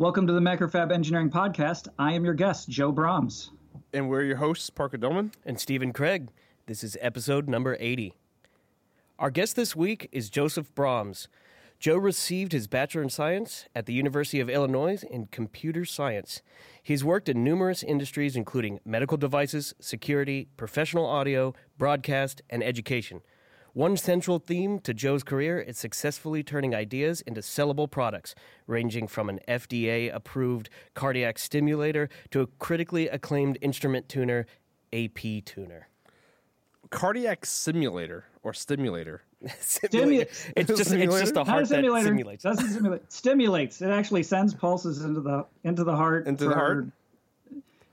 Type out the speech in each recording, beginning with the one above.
Welcome to the Macrofab Engineering Podcast. I am your guest, Joe Broms. And we're your hosts, Parker Dolman. And Stephen Craig. This is episode number 80. Our guest this week is Joseph Broms. Joe received his Bachelor in Science at the University of Illinois in Computer Science. He's worked in numerous industries, including medical devices, security, professional audio, broadcast, and education. One central theme to Joe's career is successfully turning ideas into sellable products, ranging from an FDA approved cardiac stimulator to a critically acclaimed instrument tuner, APTuner. Cardiac simulator or stimulator. Stimu- it's just it's just a heart that simulates. Doesn't simulate. Stimulates. It actually sends pulses into the into the heart. Into the heart.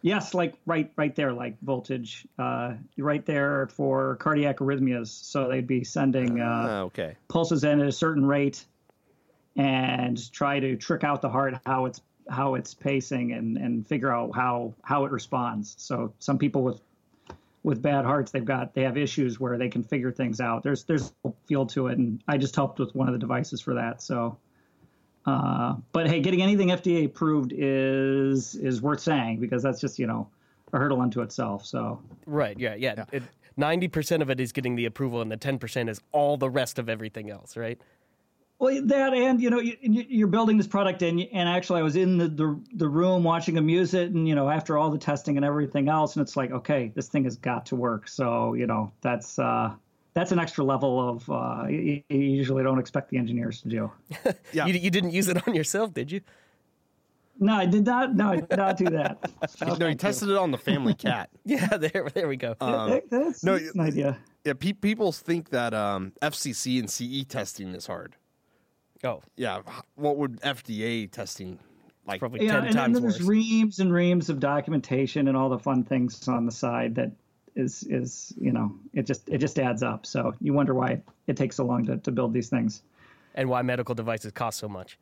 Yes, like right right there, like voltage, uh, right there for cardiac arrhythmias. So they'd be sending uh, Ah, okay. pulses in at a certain rate, and try to trick out the heart how it's how it's pacing and and figure out how how it responds. So some people with with bad hearts, they've got they have issues where they can figure things out. There's there's a field to it, and I just helped with one of the devices for that. So. Uh, but hey, getting anything FDA approved is is worth saying because that's just you know a hurdle unto itself. So Right, yeah, yeah. It- 90% of it is getting the approval, and the 10% is all the rest of everything else, right? well, that and you know you, you- you're building this product and and actually I was in the, the the room watching them use it and you know after all the testing and everything else and it's like okay this thing has got to work. So you know that's uh, that's an extra level of uh, you, you usually don't expect the engineers to do. Yeah. You, you didn't use it on yourself, did you? No, I did not. No, I did not do that. no, he tested it on the family cat. Yeah, there, there we go. That- that's, no, that's an idea. Yeah, pe- people think that um, FCC and CE testing is hard. oh, Yeah, h- what would FDA testing like? probably yeah, 10 and then times there's worse. reams and reams of documentation and all the fun things on the side that is is you know it just it just adds up. So you wonder why it takes so long to, to build these things. and why medical devices cost so much.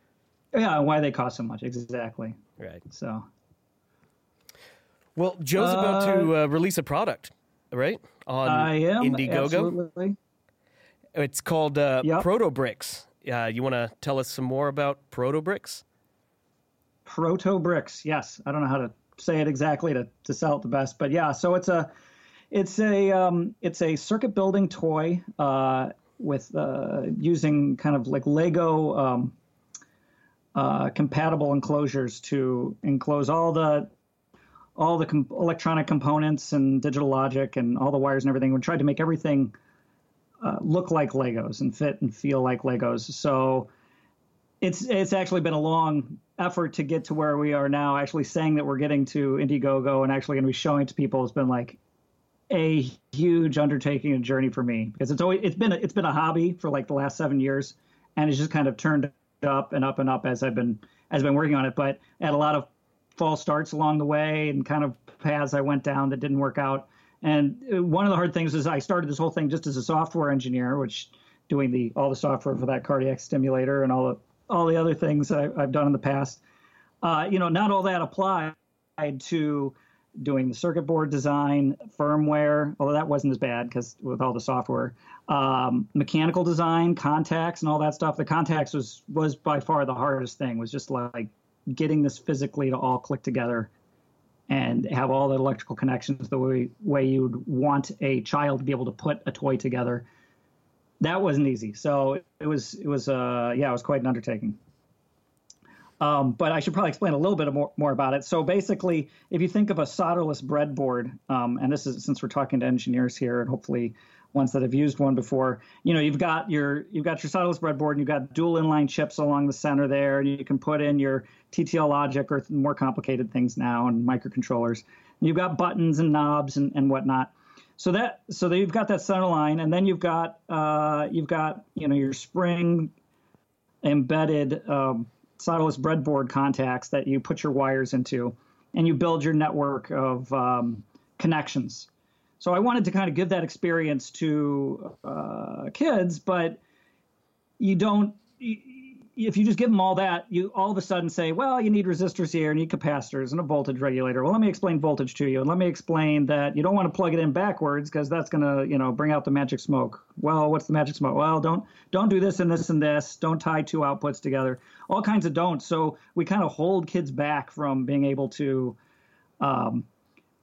Yeah, why they cost so much exactly. Right. So Well, Joe's about to uh, release a product, right? On I am Indiegogo. absolutely. It's called uh, Yep. Protobricks. Uh, you want to tell us some more about Protobricks? Proto bricks. Yes, I don't know how to say it exactly to, to sell it the best, but yeah. So it's a it's a um, it's a circuit building toy uh, with uh, using kind of like Lego um, uh, compatible enclosures to enclose all the all the com- electronic components and digital logic and all the wires and everything. We tried to make everything uh, look like Legos and fit and feel like Legos. So it's it's actually been a long effort to get to where we are now. Actually, saying that we're getting to Indiegogo and actually going to be showing to people has been like a huge undertaking and journey for me because it's always it's been a, it's been a hobby for like the last seven years, and it's just kind of turned up and up and up as I've been as I've been working on it. But had a lot of false starts along the way and kind of paths I went down that didn't work out. And one of the hard things is I started this whole thing just as a software engineer, which doing the all the software for that cardiac stimulator and all the all the other things I, I've done in the past. Uh, you know, not all that applied to doing the circuit board design, firmware, although that wasn't as bad because with all the software, um, mechanical design, contacts, and all that stuff. The contacts was was by far the hardest thing. Was just like getting this physically to all click together and have all the electrical connections the way way you'd want a child to be able to put a toy together. That wasn't easy. So it was it was uh yeah it was quite an undertaking. Um, but I should probably explain a little bit more, more about it. So basically, if you think of a solderless breadboard, um, and this is since we're talking to engineers here, and hopefully ones that have used one before, you know, you've got your you've got your solderless breadboard, and you've got dual inline chips along the center there, and you can put in your TTL logic or more complicated things now, and microcontrollers. And you've got buttons and knobs and, and whatnot. So that so that you've got that center line, and then you've got uh, you've got you know your spring embedded um, solderless breadboard contacts that you put your wires into, and you build your network of um, connections. So I wanted to kind of give that experience to uh, kids, but you don't. You, if you just give them all that, you all of a sudden say, well, you need resistors here, you need capacitors and a voltage regulator. Well, let me explain voltage to you, and let me explain that you don't want to plug it in backwards because that's going to, you know, bring out the magic smoke. Well, what's the magic smoke? Well, don't don't do this and this and this. Don't tie two outputs together. All kinds of don'ts. So we kind of hold kids back from being able to um,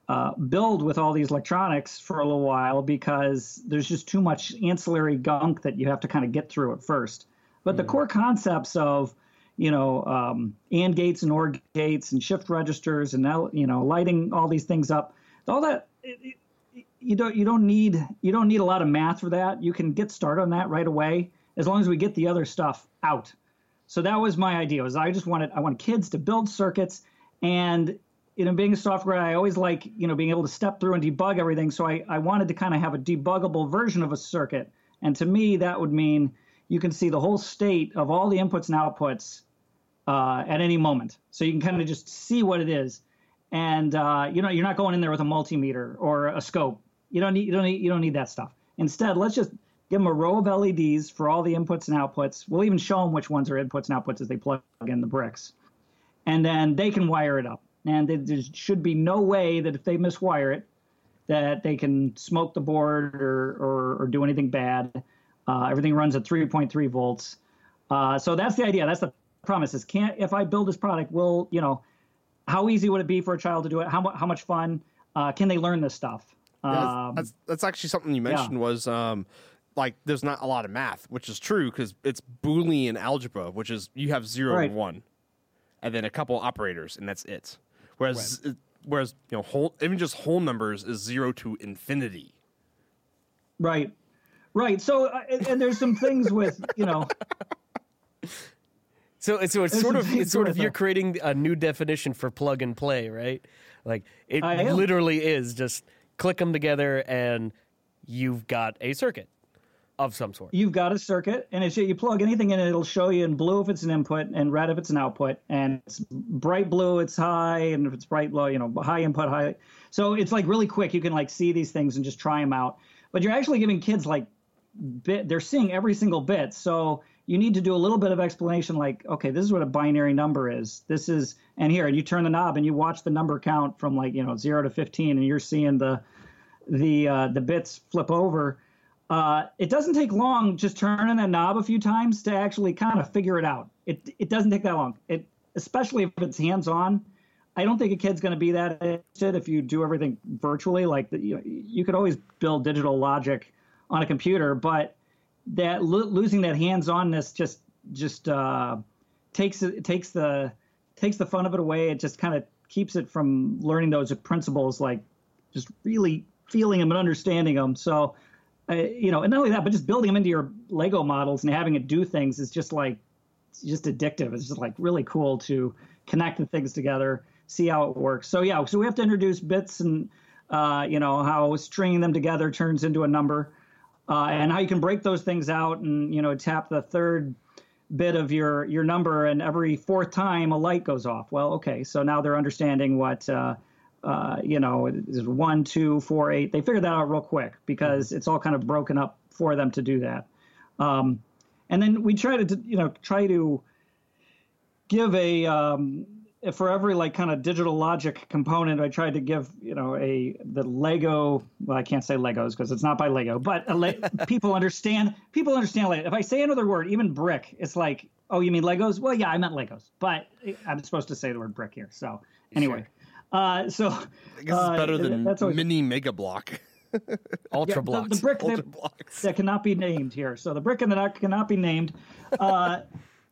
uh, build with all these electronics for a little while because there's just too much ancillary gunk that you have to kind of get through at first. But the core concepts of, you know, um, AND gates and OR gates and shift registers and now, you know, lighting all these things up, all that, it, it, you don't you don't need you don't need a lot of math for that. You can get started on that right away as long as we get the other stuff out. So that was my idea. Was I just wanted I wanted kids to build circuits and you know, being a software, I always like, you know, being able to step through and debug everything. So I, I wanted to kind of have a debuggable version of a circuit. And to me, that would mean you can see the whole state of all the inputs and outputs uh, at any moment. So you can kind of just see what it is. And uh, you know, you're not going in there with a multimeter or a scope. You don't need you don't need you don't need that stuff. Instead, let's just give them a row of LEDs for all the inputs and outputs. We'll even show them which ones are inputs and outputs as they plug in the bricks. And then they can wire it up and there should be no way that if they miswire it, that they can smoke the board or or, or do anything bad. Uh, everything runs at 3.3 volts. Uh, so that's the idea. That's the promise. Is can't if I build this product, will you know, how easy would it be for a child to do it? How how much fun uh, can they learn this stuff? Yeah, um, that's, that's actually something you mentioned yeah. was um, like there's not a lot of math, which is true because it's Boolean algebra, which is you have zero right. and one, and then a couple operators, and that's it. Whereas right. whereas you know whole even just whole numbers is zero to infinity. Right, right. So uh, and, and there's some things with you know. So, so it's sort of it's sort of you're creating a new definition for plug and play, right? Like it literally is just click them together and you've got a circuit of some sort. You've got a circuit, and it's you plug anything in, it, it'll show you in blue if it's an input, and red if it's an output. And it's bright blue, it's high, and if it's bright low, you know, high input, high. So it's like really quick. You can like see these things and just try them out. But you're actually giving kids like bit. They're seeing every single bit. So you need to do a little bit of explanation, like, okay, this is what a binary number is. This is, and here, and you turn the knob and you watch the number count from like you know zero to fifteen, and you're seeing the the uh, the bits flip over uh, it doesn't take long just turning that knob a few times to actually kind of figure it out. It it doesn't take that long. It especially if it's hands on. I don't think a kid's going to be that interested if you do everything virtually. Like you, you could always build digital logic on a computer, but that lo- losing that hands-onness just just uh, takes it takes the takes the fun of it away. It just kind of keeps it from learning those principles, like just really feeling them and understanding them. So uh, you know, and not only that, but just building them into your Lego models and having it do things is just like just addictive. It's just like really cool to connect the things together, see how it works. So yeah, so we have to introduce bits and uh, you know how stringing them together turns into a number, uh, and how you can break those things out and you know tap the third bit of your your number, and every fourth time a light goes off. Well, okay, so now they're understanding what. Uh, uh, you know, is one, two, four, eight. They figured that out real quick because mm-hmm. it's all kind of broken up for them to do that. Um, and then we try to, you know, try to give a um, for every like kind of digital logic component. I tried to give, you know, a the Lego. Well, I can't say Legos because it's not by Lego, but le- people understand. People understand. Like, if I say another word, even brick, it's like, oh, you mean Legos? Well, yeah, I meant Legos, but I'm supposed to say the word brick here. So anyway. Sure. Uh, so I guess it's better uh, than that's always, mini mega block. Ultra yeah, blocks. The, the brick Ultra that, blocks. that cannot be named here. So the brick and the nut cannot be named. Uh,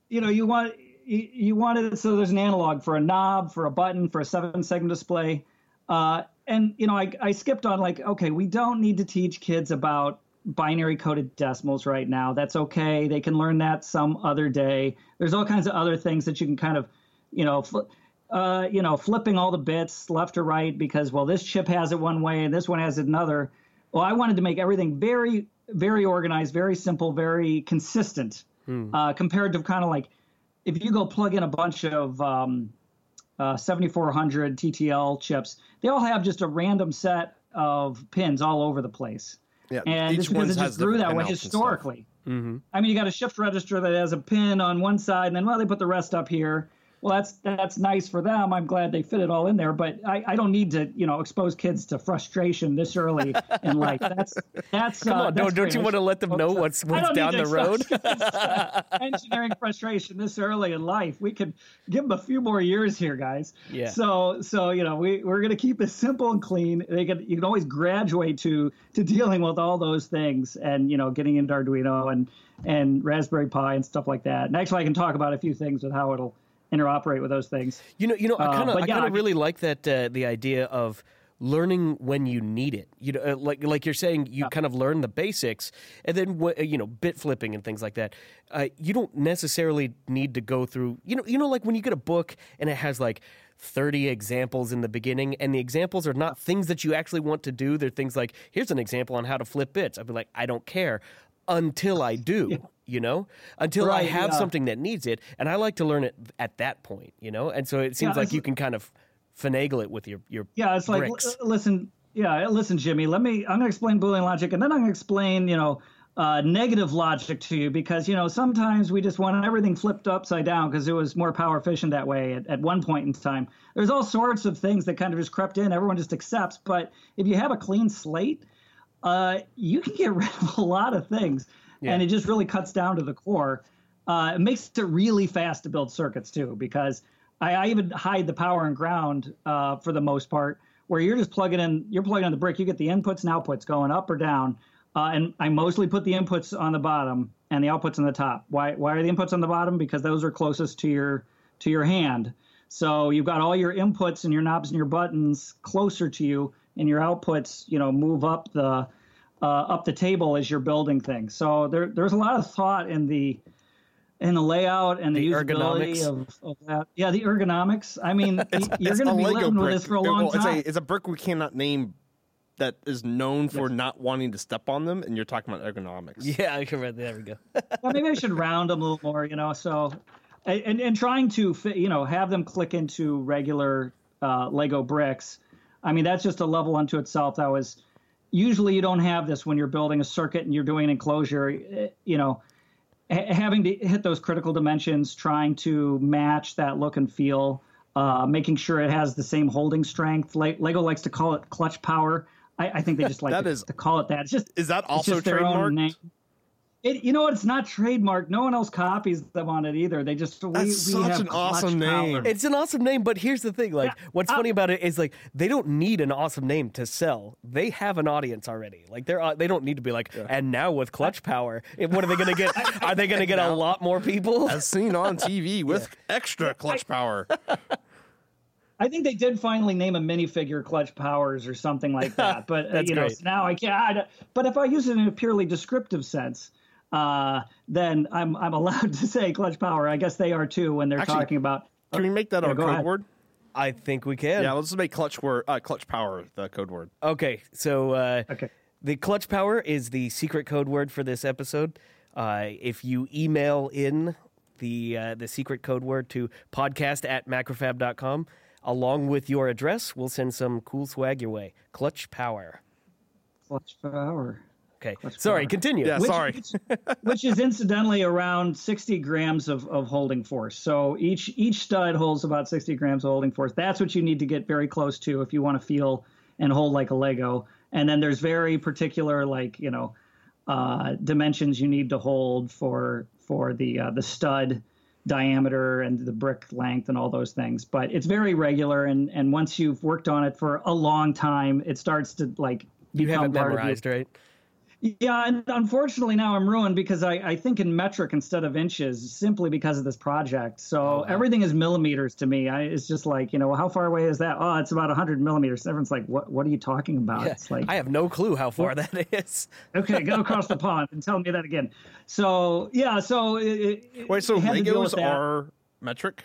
you know, you want you, you want it so there's an analog for a knob, for a button, for a seven segment display. Uh, and you know, I, I skipped on like, okay, we don't need to teach kids about binary coded decimals right now. That's okay. They can learn that some other day. There's all kinds of other things that you can kind of, you know, fl- uh, you know, flipping all the bits left to right because, well, this chip has it one way and this one has it another. Well, I wanted to make everything very, very organized, very simple, very consistent, hmm. uh, compared to kind of like if you go plug in a bunch of um, uh, 7400 TTL chips, they all have just a random set of pins all over the place. Yeah, and each just because it just grew that way historically. Mm-hmm. I mean, you got a shift register that has a pin on one side, and then well, they put the rest up here well, that's that's nice for them. I'm glad they fit it all in there, but I, I don't need to, you know, expose kids to frustration this early in life. That's that's. Come uh, on, don't, don't you want to let them know what's what's down the road? engineering frustration this early in life. We could give them a few more years here, guys. Yeah. So so you know we we're gonna keep it simple and clean. They can you can always graduate to to dealing with all those things and you know getting into Arduino and and Raspberry Pi and stuff like that. And actually, I can talk about a few things with how it'll interoperate with those things. You know, you know, I kind of, uh, I kind of really like that uh, the idea of learning when you need it. You know, uh, like like you're saying, you yeah. kind of learn the basics, and then uh, you know, bit flipping and things like that. Uh, you don't necessarily need to go through. You know, you know, like when you get a book and it has like. 30 examples in the beginning, and the examples are not things that you actually want to do. They're things like, here's an example on how to flip bits. I'd be like, I don't care until I do. Yeah you know, until right, I have yeah. something that needs it. And I like to learn it at that point, you know? And so it seems like you can kind of finagle it with your, your Yeah, it's bricks. like, listen, yeah, listen, Jimmy, let me, I'm going to explain Boolean logic and then I'm going to explain, you know, uh, negative logic to you because, you know, sometimes we just want everything flipped upside down because it was more power efficient that way at, at one point in time. There's all sorts of things that kind of just crept in. Everyone just accepts. But if you have a clean slate, uh, you can get rid of a lot of things yeah. and it just really cuts down to the core. Uh, it makes it really fast to build circuits too, because I, I even hide the power and ground uh, for the most part, where you're just plugging in, you're plugging in the brick, you get the inputs and outputs going up or down, uh, and I mostly put the inputs on the bottom and the outputs on the top. Why? Why are the inputs on the bottom? Because those are closest to your to your hand. So you've got all your inputs and your knobs and your buttons closer to you, and your outputs, you know, move up the uh, up the table as you're building things. So there, there's a lot of thought in the in the layout and the, the usability of, of, that. Yeah, the ergonomics. I mean, it's, you're going to be living brick. with this for a long well, time. It's a, it's a brick we cannot name that is known for yes. not wanting to step on them, and you're talking about ergonomics. Yeah, I can read. There we go. well, maybe I should round them a little more, you know. So, and and trying to fit, you know, have them click into regular uh, Lego bricks. I mean, that's just a level unto itself. That was usually you don't have this when you're building a circuit and you're doing an enclosure. Eh, you know, having to hit those critical dimensions, trying to match that look and feel, uh, making sure it has the same holding strength. Le- Lego likes to call it clutch power. I, I think they just like to, is, to, call it that. It's just is that also trademarked? It, you know what? It's not trademarked. No one else copies them on it either. They just we, That's we such an awesome name. It's an awesome name, but here's the thing: like, yeah, what's uh, funny about it is like they don't need an awesome name to sell. They have an audience already. Like they're uh, they don't need to be like, yeah. and now with Clutch Power, what are they going to get? are they going to get a lot more people? As seen on TV with yeah. extra Clutch Power. I think they did finally name a minifigure Clutch Powers or something like that. But uh, you know, so now I can't. But if I use it in a purely descriptive sense uh, then I'm I'm allowed to say clutch power. I guess they are too when they're Actually, talking about. Can we make that yeah, a code ahead. word? I think we can. Yeah, let's make clutch word uh, clutch power the code word. Okay, so uh, okay, the clutch power is the secret code word for this episode. Uh, if you email in the uh, the secret code word to podcast at macrofab.com along with your address, we'll send some cool swag your way. Clutch power. Clutch power. Okay. Sorry, continue. Yeah, which, sorry. Which, which, is incidentally around 60 grams of, of holding force. So each each stud holds about 60 grams of holding force. That's what you need to get very close to if you want to feel and hold like a Lego. And then there's very particular like, you know, uh, dimensions you need to hold for for the uh, the stud diameter and the brick length and all those things. But it's very regular and and once you've worked on it for a long time, it starts to like you have it memorized, right? Yeah, and unfortunately now I'm ruined because I, I think in metric instead of inches simply because of this project. So oh, wow. everything is millimeters to me. I, it's just like, you know, how far away is that? Oh, it's about 100 millimeters. Everyone's like, what What are you talking about? Yeah, it's like I have no clue how far that is. okay, go across the pond and tell me that again. So yeah, so it, wait, so Legos are metric.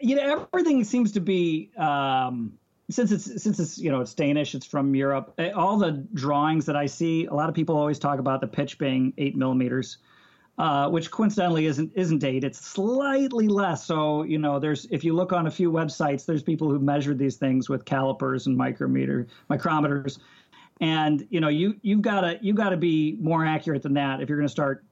You know, everything seems to be. Um, since it's since it's you know it's Danish, it's from Europe. Eh, all the drawings that I see, a lot of people always talk about the pitch being eight millimeters, uh, which coincidentally isn't isn't eight. It's slightly less. So you know, there's if you look on a few websites, there's people who measured these things with calipers and micrometer micrometers, and you know you you've got to you got to be more accurate than that if you're going to start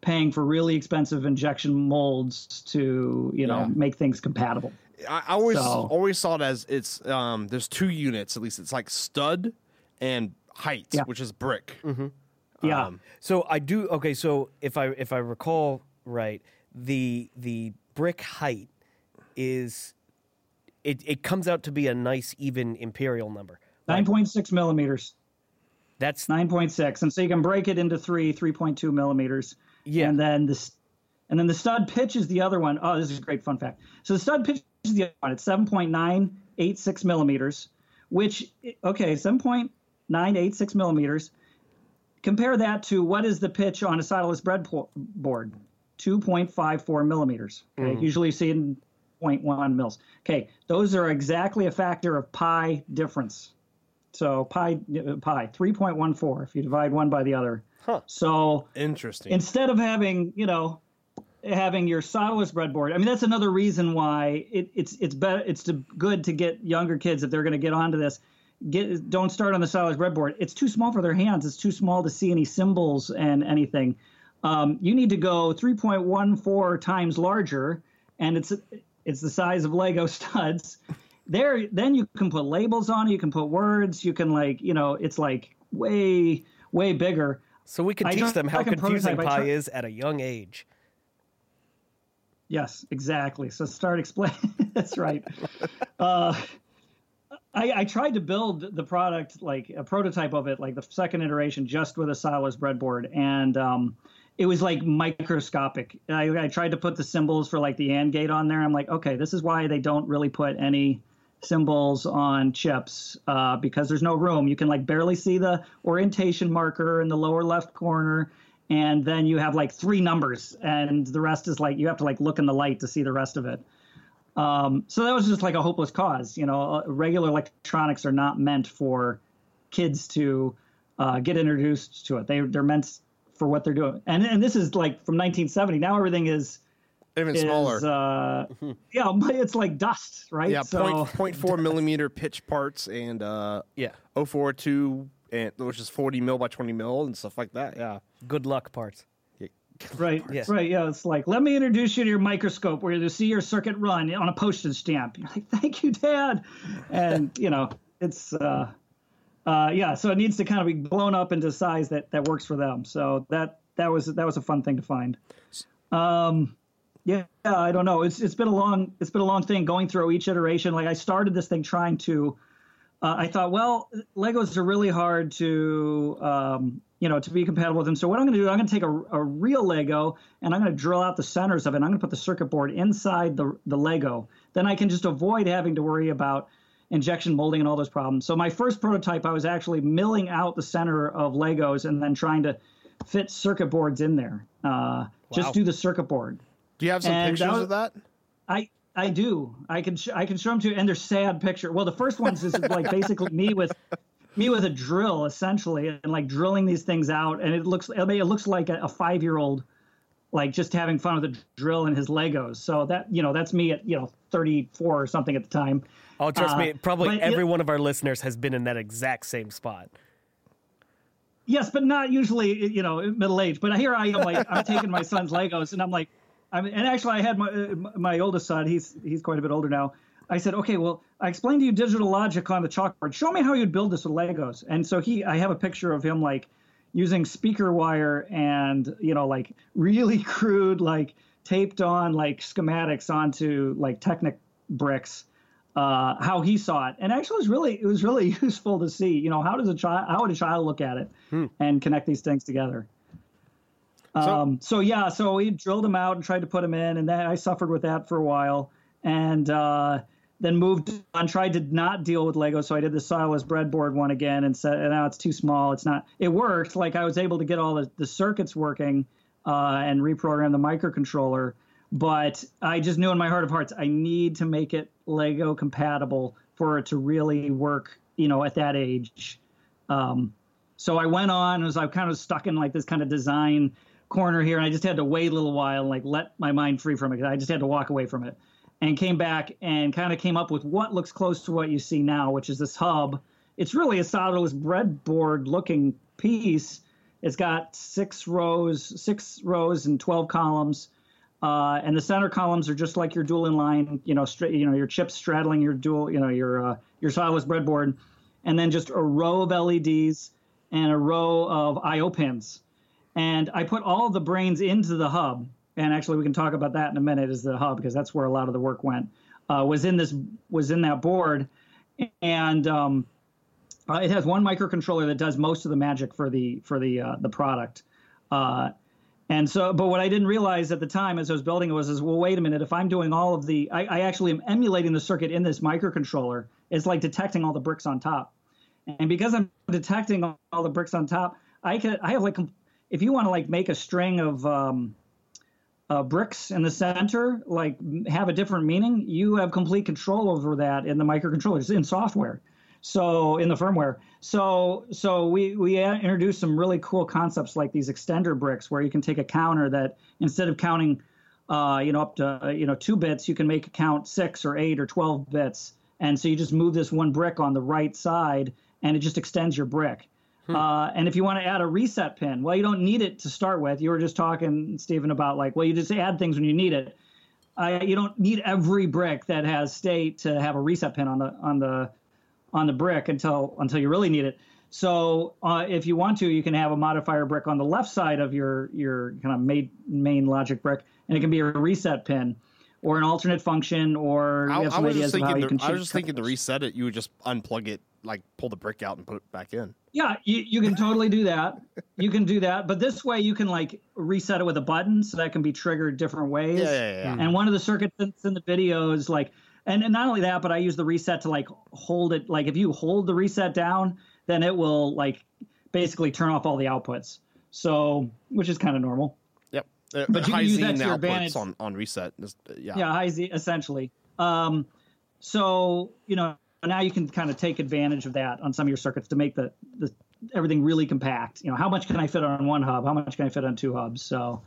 paying for really expensive injection molds to you know yeah. make things compatible. I always so, always saw it as it's um, there's two units at least. It's like stud and height, yeah. which is brick. Mm-hmm. Yeah. Um, so I do okay. So if I if I recall right, the the brick height is it it comes out to be a nice even imperial number. Nine point six millimeters. That's nine point six, and so you can break it into three three point two millimeters. Yeah. And then this, and then the stud pitch is the other one. Oh, this is a great fun fact. So the stud pitch is the other one. It's seven point nine eight six millimeters, which okay, seven point nine eight six millimeters. Compare that to what is the pitch on a solderless breadboard? 2.54 millimeters. Okay, mm. usually you see in 0.1 mils. Okay, those are exactly a factor of pi difference. So pi pi 3.14 if you divide one by the other. Huh. So interesting. Instead of having you know having your solderless breadboard, I mean that's another reason why it, it's it's better it's to, good to get younger kids if they're going to get onto this. Get don't start on the solderless breadboard. It's too small for their hands. It's too small to see any symbols and anything. Um, you need to go 3.14 times larger, and it's it's the size of Lego studs. There, then you can put labels on it. You can put words. You can like, you know, it's like way, way bigger. So we can I teach them how confusing pi is at a young age. Yes, exactly. So start explaining. That's right. uh, I, I, tried to build the product like a prototype of it, like the second iteration, just with a solderless breadboard, and um, it was like microscopic. I, I, tried to put the symbols for like the AND gate on there. I'm like, okay, this is why they don't really put any symbols on chips uh, because there's no room. You can like barely see the orientation marker in the lower left corner, and then you have like three numbers, and the rest is like you have to like look in the light to see the rest of it. Um, so that was just like a hopeless cause. You know, uh, regular electronics are not meant for kids to uh, get introduced to it. They they're meant for what they're doing. And and this is like from 1970. Now everything is even is, smaller. Uh, yeah, it's like dust, right? Yeah, so, point, 0.4 millimeter pitch parts and uh, yeah, 042 and which is 40 mil by 20 mil and stuff like that. Yeah, good luck parts. Right, yes. right, yeah. It's like, let me introduce you to your microscope where you see your circuit run on a postage stamp. You're like, thank you, Dad. And, you know, it's, uh, uh, yeah, so it needs to kind of be blown up into size that that works for them. So that that was that was a fun thing to find. Um, yeah, I don't know. It's it's been a long it's been a long thing going through each iteration. Like I started this thing trying to. Uh, I thought, well, Legos are really hard to um, you know to be compatible with them. So what I'm going to do, I'm going to take a, a real Lego and I'm going to drill out the centers of it. I'm going to put the circuit board inside the the Lego. Then I can just avoid having to worry about injection molding and all those problems. So my first prototype, I was actually milling out the center of Legos and then trying to fit circuit boards in there. Uh, wow. Just do the circuit board. Do you have some and pictures was, of that? I I do. I can sh- I can show them to you, and they're sad picture. Well, the first one's is like basically me with me with a drill essentially, and like drilling these things out, and it looks I mean, it looks like a, a five year old like just having fun with a drill and his Legos. So that you know that's me at you know 34 or something at the time. Oh, trust uh, me, probably every it, one of our listeners has been in that exact same spot. Yes, but not usually, you know, middle age. But here I am, like I'm taking my son's Legos, and I'm like, I mean, and actually, I had my uh, my oldest son. He's he's quite a bit older now. I said, okay, well, I explained to you digital logic on the chalkboard. Show me how you'd build this with Legos. And so he, I have a picture of him like using speaker wire and you know like really crude like taped on like schematics onto like Technic bricks uh, how he saw it, and actually, it was really it was really useful to see. You know, how does a child how would a child look at it hmm. and connect these things together? Um, so, so, yeah, so we drilled them out and tried to put them in, and then I suffered with that for a while, and uh, then moved on. Tried to not deal with Lego, so I did the solderless breadboard one again, and said, now it's too small. It's not. It worked. Like I was able to get all the, the circuits working uh, and reprogram the microcontroller but I just knew in my heart of hearts I need to make it Lego compatible for it to really work, you know, at that age. Um, so I went on as I kind of stuck in like this kind of design corner here, and I just had to wait a little while and like let my mind free from it. I just had to walk away from it, and came back and kind of came up with what looks close to what you see now, which is this hub it's really a solderless breadboard looking piece. It's got six rows, six rows and 12 columns. Uh, and the center columns are just like your dual inline, you know, straight, you know, your chips straddling your dual, you know, your uh, your solderless breadboard, and then just a row of LEDs and a row of I/O pins. And I put all the brains into the hub, and actually we can talk about that in a minute. Is the hub because that's where a lot of the work went. Uh, was in this was in that board, and um, uh, it has one microcontroller that does most of the magic for the for the uh, the product. Uh, and so, but what I didn't realize at the time as I was building it was, is well, wait a minute. If I'm doing all of the, I, I actually am emulating the circuit in this microcontroller. It's like detecting all the bricks on top, and because I'm detecting all, all the bricks on top, I can, I have like, if you want to like make a string of um, uh, bricks in the center, like have a different meaning, you have complete control over that in the microcontrollers in software. So in the firmware. So so we we introduced some really cool concepts like these extender bricks where you can take a counter that instead of counting uh, you know up to you know two bits you can make it count six or eight or 12 bits. And so you just move this one brick on the right side and it just extends your brick hmm. uh, and if you want to add a reset pin well you don't need it to start with you were just talking stephen about like well you just add things when you need it uh, you don't need every brick that has state to have a reset pin on the on the on the brick until until you really need it. So uh, if you want to, you can have a modifier brick on the left side of your your kind of main main logic brick, and it can be a reset pin or an alternate function, or I, I was just thinking. The, I was just thinking to reset it, you would just unplug it, like pull the brick out and put it back in. Yeah, you, you can totally do that. You can do that, but this way you can like reset it with a button, so that can be triggered different ways. Yeah, yeah, yeah. And one of the circuits in the video is like and, and not only that, but I use the reset to like hold it. Like if you hold the reset down, then it will like basically turn off all the outputs. So, which is kind of normal. Yep. Uh, but you can use that to your advantage on, on reset. Uh, yeah. Yeah, high Z essentially. Um, so you know now you can kind of take advantage of that on some of your circuits to make the, the everything really compact. You know, how much can I fit on one hub? How much can I fit on two hubs? So,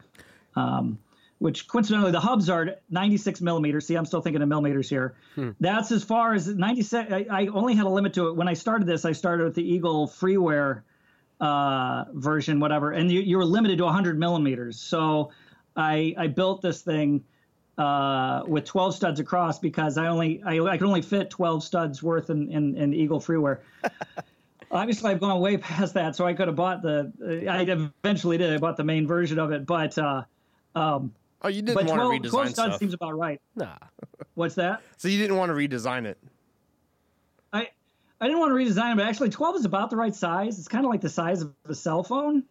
um, which coincidentally the hubs are 96 millimeters. See, I'm still thinking of millimeters here. Hmm. That's as far as 96. I, I, only had a limit to it when I started this. I started with the Eagle freeware uh, version, whatever, and you, you were limited to 100 millimeters. So I, I built this thing uh, with 12 studs across because I only I, I could only fit 12 studs worth in, in, in Eagle freeware. Obviously, I've gone way past that, so I could have bought the. I eventually did. I bought the main version of it, but. Uh, um, Oh, you didn't but want 12, to redesign 12 stuff. seems about right. Nah. What's that? So you didn't want to redesign it. I I didn't want to redesign it, but actually 12 is about the right size. It's kind of like the size of a cell phone,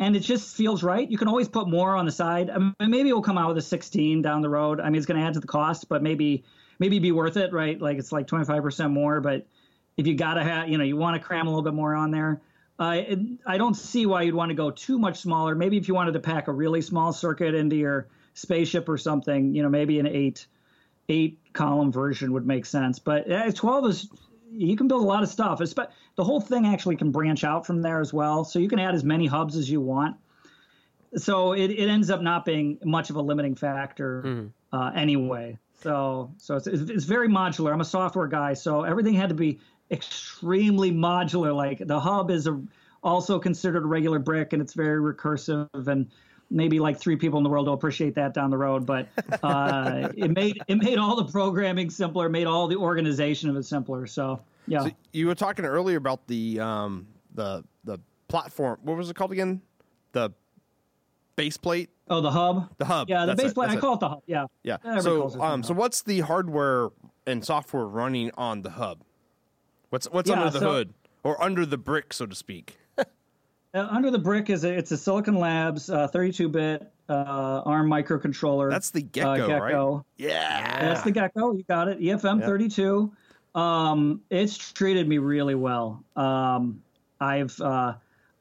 and it just feels right. You can always put more on the side. I mean, maybe we'll come out with a 16 down the road. I mean, it's going to add to the cost, but maybe maybe be worth it, right? Like it's like 25% more, but if you gotta have, you know, you want to cram a little bit more on there. Uh, I don't see why you'd want to go too much smaller. Maybe if you wanted to pack a really small circuit into your spaceship or something, you know, maybe an eight eight column version would make sense. But yeah, 12 is you can build a lot of stuff. It's, the whole thing actually can branch out from there as well. So you can add as many hubs as you want. So it, it ends up not being much of a limiting factor mm. uh, anyway. So so it's, it's very modular. I'm a software guy, so everything had to be extremely modular. Like the hub is a, also considered a regular brick, and it's very recursive and maybe like three people in the world will appreciate that down the road. But uh, it made it made all the programming simpler, made all the organization of it simpler. So yeah. So you were talking earlier about the um, the the platform. What was it called again? The base plate. Oh, the hub. The hub. Yeah, the base plate. I call it the hub. Yeah. Yeah. so um, so what's the hardware and software running on the hub? What's what's yeah, under the so, hood or under the brick, so to speak? Uh, under the brick is a, it's a Silicon Labs 32-bit uh, uh, ARM microcontroller. That's the Gecko, uh, Gecko. right? Yeah, that's the Gecko. You got it. EFM32. Um, it's treated me really well. Um, I've uh,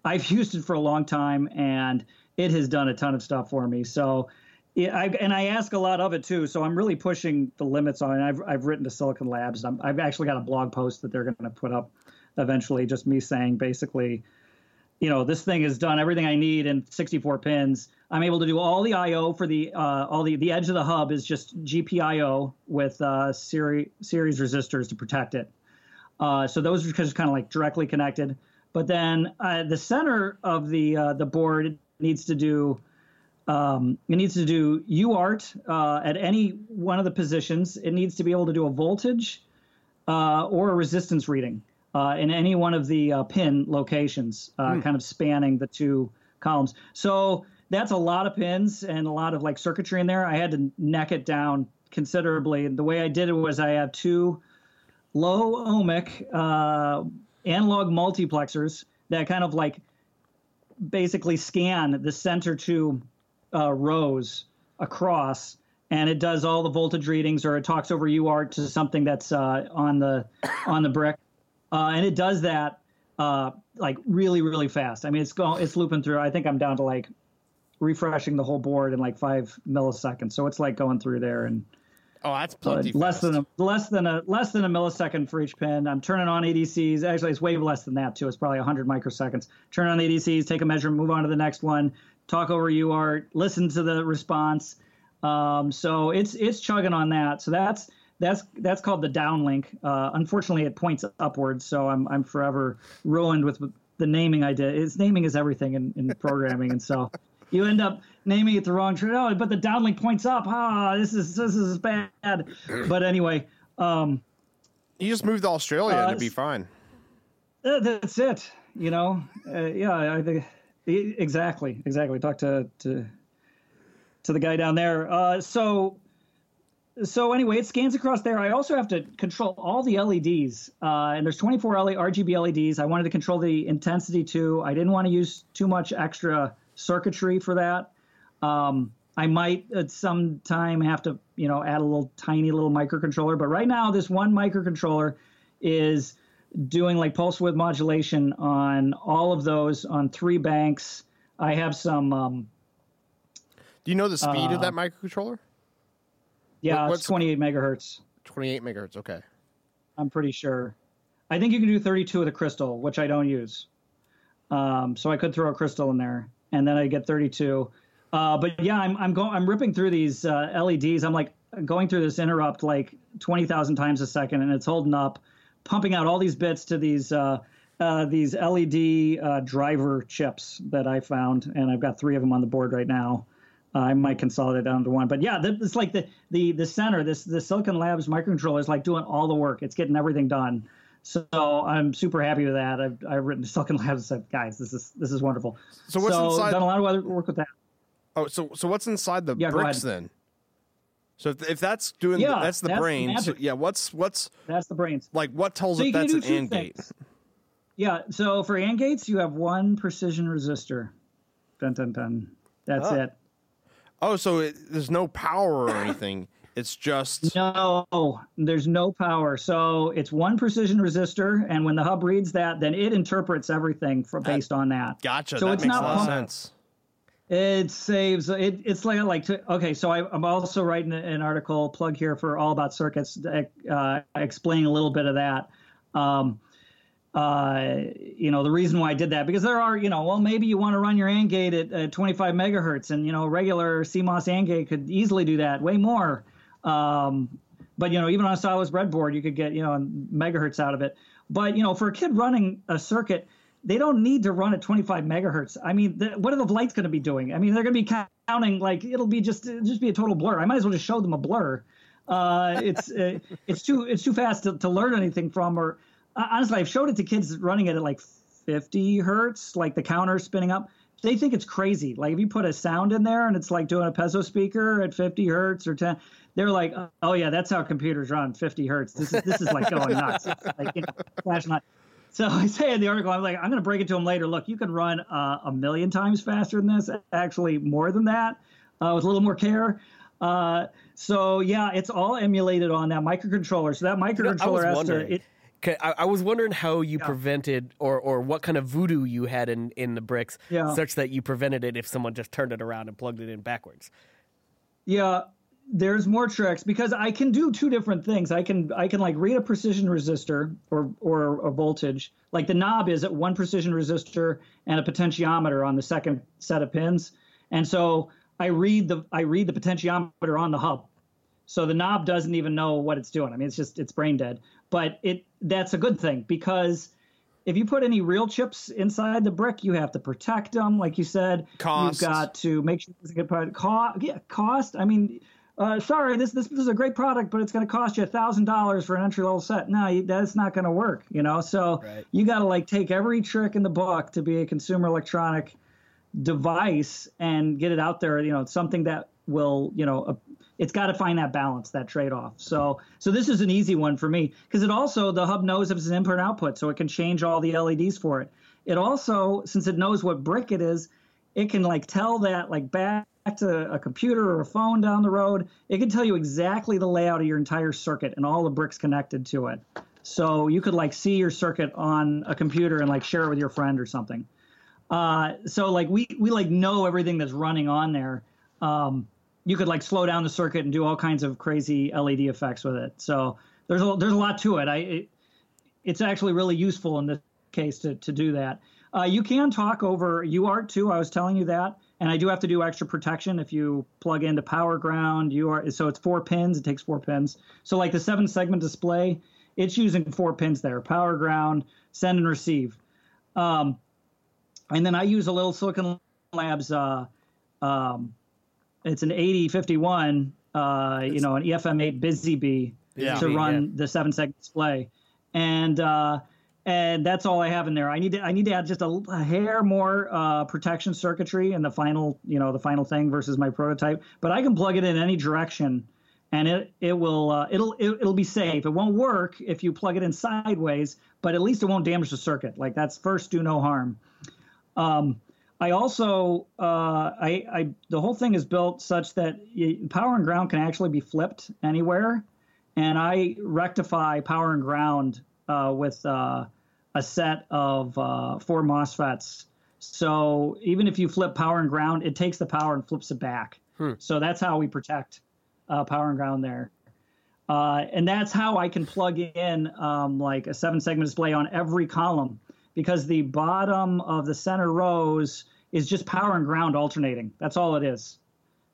I've used it for a long time, and it has done a ton of stuff for me. So. Yeah, I, and I ask a lot of it too, so I'm really pushing the limits on it. I've I've written to Silicon Labs. i have actually got a blog post that they're going to put up eventually, just me saying basically, you know, this thing has done everything I need in 64 pins. I'm able to do all the I/O for the uh, all the the edge of the hub is just GPIO with uh, series series resistors to protect it. Uh, so those are just kind of like directly connected. But then uh, the center of the uh, the board needs to do um, it needs to do UART uh, at any one of the positions. It needs to be able to do a voltage uh, or a resistance reading uh, in any one of the uh, pin locations, hmm. kind of spanning the two columns. So that's a lot of pins and a lot of like circuitry in there. I had to neck it down considerably. And the way I did it was I have two low ohmic uh, analog multiplexers that kind of like basically scan the center two uh, rows across and it does all the voltage readings or it talks over UART to something that's uh, on the on the brick uh, and it does that uh, like really really fast i mean it's going it's looping through i think i'm down to like refreshing the whole board in like five milliseconds so it's like going through there and Oh, that's plenty. Uh, less than a less than a less than a millisecond for each pin. I'm turning on ADCs. Actually, it's way less than that too. It's probably 100 microseconds. Turn on the ADCs, take a measure, move on to the next one. Talk over UART, listen to the response. Um, so it's it's chugging on that. So that's that's that's called the downlink. Uh, unfortunately, it points upwards, so I'm I'm forever ruined with the naming I did. Its naming is everything in, in programming, and so you end up naming it the wrong tree. Oh, but the downlink points up. Ah, this is this is bad. But anyway, um, you just moved to Australia uh, to be fine. Uh, that's it. You know, uh, yeah, I think exactly, exactly. Talk to to to the guy down there. Uh, so so anyway, it scans across there. I also have to control all the LEDs, uh, and there's 24 LED, RGB LEDs. I wanted to control the intensity too. I didn't want to use too much extra circuitry for that. Um, I might at some time have to, you know, add a little tiny little microcontroller. But right now, this one microcontroller is doing like pulse width modulation on all of those on three banks. I have some. Um, Do you know the speed uh, of that microcontroller? Yeah, what, it's 28 megahertz. 28 megahertz. Okay. I'm pretty sure. I think you can do 32 with a crystal, which I don't use. Um, so I could throw a crystal in there, and then I get 32. Uh, but yeah, I'm I'm going I'm ripping through these uh, LEDs. I'm like going through this interrupt like 20,000 times a second, and it's holding up, pumping out all these bits to these uh, uh these LED uh, driver chips that I found, and I've got three of them on the board right now. Uh, I might consolidate down to one, but yeah, it's like the the the center. This the Silicon Labs microcontroller is like doing all the work. It's getting everything done. So I'm super happy with that. I've, I've written to Silicon Labs and said, guys, this is this is wonderful. So what's so inside? Done a lot of other work with that. Oh, so so what's inside the yeah, bricks then? So if, if that's doing yeah, the, that's the that's brains, the yeah. What's what's that's the brains. Like what tells so it that's an AND gate? Yeah. So for AND gates, you have one precision resistor. Dun dun dun. That's oh. it. Oh, so it, there's no power or anything. It's just no. There's no power. So it's one precision resistor, and when the hub reads that, then it interprets everything for based on that. Gotcha. So that it's makes not a lot of sense. It saves it. It's like like to, okay. So I, am also writing an article plug here for all about circuits, uh, explaining a little bit of that. Um, uh, you know the reason why I did that because there are you know well maybe you want to run your AND gate at, at 25 megahertz and you know regular CMOS AND gate could easily do that way more. Um, but you know even on a solderless breadboard you could get you know megahertz out of it. But you know for a kid running a circuit they don't need to run at 25 megahertz. I mean, the, what are the lights going to be doing? I mean, they're going to be counting like it'll be just just be a total blur. I might as well just show them a blur. Uh, it's uh, it's too it's too fast to, to learn anything from. Or honestly, I've showed it to kids running it at like 50 hertz, like the counter spinning up. They think it's crazy. Like if you put a sound in there and it's like doing a piezo speaker at 50 hertz or 10, they're like, oh yeah, that's how computers run, 50 hertz. This is this is like going nuts. It's like you know, light. So I say in the article, I'm like, I'm going to break it to them later. Look, you can run uh, a million times faster than this, actually more than that, uh, with a little more care. Uh, so yeah, it's all emulated on that microcontroller. So that microcontroller you know, has to. It, I, I, was wondering how you yeah. prevented, or or what kind of voodoo you had in in the bricks, yeah. such that you prevented it if someone just turned it around and plugged it in backwards. Yeah, there's more tricks because I can do two different things. I can I can like read a precision resistor or or a voltage. Like the knob is at one precision resistor and a potentiometer on the second set of pins. And so I read the I read the potentiometer on the hub. So the knob doesn't even know what it's doing. I mean, it's just it's brain dead. but it that's a good thing because if you put any real chips inside the brick, you have to protect them, like you said. Cost. You've got to make sure it's a good product. Cost, yeah, cost. I mean, uh, sorry, this, this, this is a great product, but it's going to cost you a thousand dollars for an entry level set. No, you, that's not going to work. You know, so Right. you got to like take every trick in the book to be a consumer electronic device and get it out there. You know, something that will, you know, it's got to find that balance, that trade off. So, so this is an easy one for me because it also the hub knows if it's an input and output, so it can change all the LEDs for it. It also, since it knows what brick it is, it can like tell that like back to a computer or a phone down the road. It can tell you exactly the layout of your entire circuit and all the bricks connected to it. So you could like see your circuit on a computer and like share it with your friend or something. Uh, so like we we like know everything that's running on there. Um, you could like slow down the circuit and do all kinds of crazy LED effects with it. So there's a there's a lot to it. I it, it's actually really useful in this case to to do that. Uh, you can talk over UART too. I was telling you that, and I do have to do extra protection if you plug into power ground. UART so it's four pins. It takes four pins. So like the seven segment display, it's using four pins there: power ground, send and receive. Um, and then I use a little Silicon Labs. Uh, um, it's an 8051, uh, you know, an EFM8 Busy Bee Yeah. to run yeah. the seven segment display, and uh, and that's all I have in there. I need to I need to add just a, a hair more uh, protection circuitry in the final, you know, the final thing versus my prototype. But I can plug it in any direction, and it it will uh, it'll it, it'll be safe. It won't work if you plug it in sideways, but at least it won't damage the circuit. Like that's first do no harm. Um, I also, uh, I, I, the whole thing is built such that power and ground can actually be flipped anywhere, and I rectify power and ground uh, with uh, a set of uh, four MOSFETs. So even if you flip power and ground, it takes the power and flips it back. So that's how we protect uh, power and ground there. Uh, and that's how I can plug in um, like a seven segment display on every column because the bottom of the center rows is just power and ground alternating. That's all it is.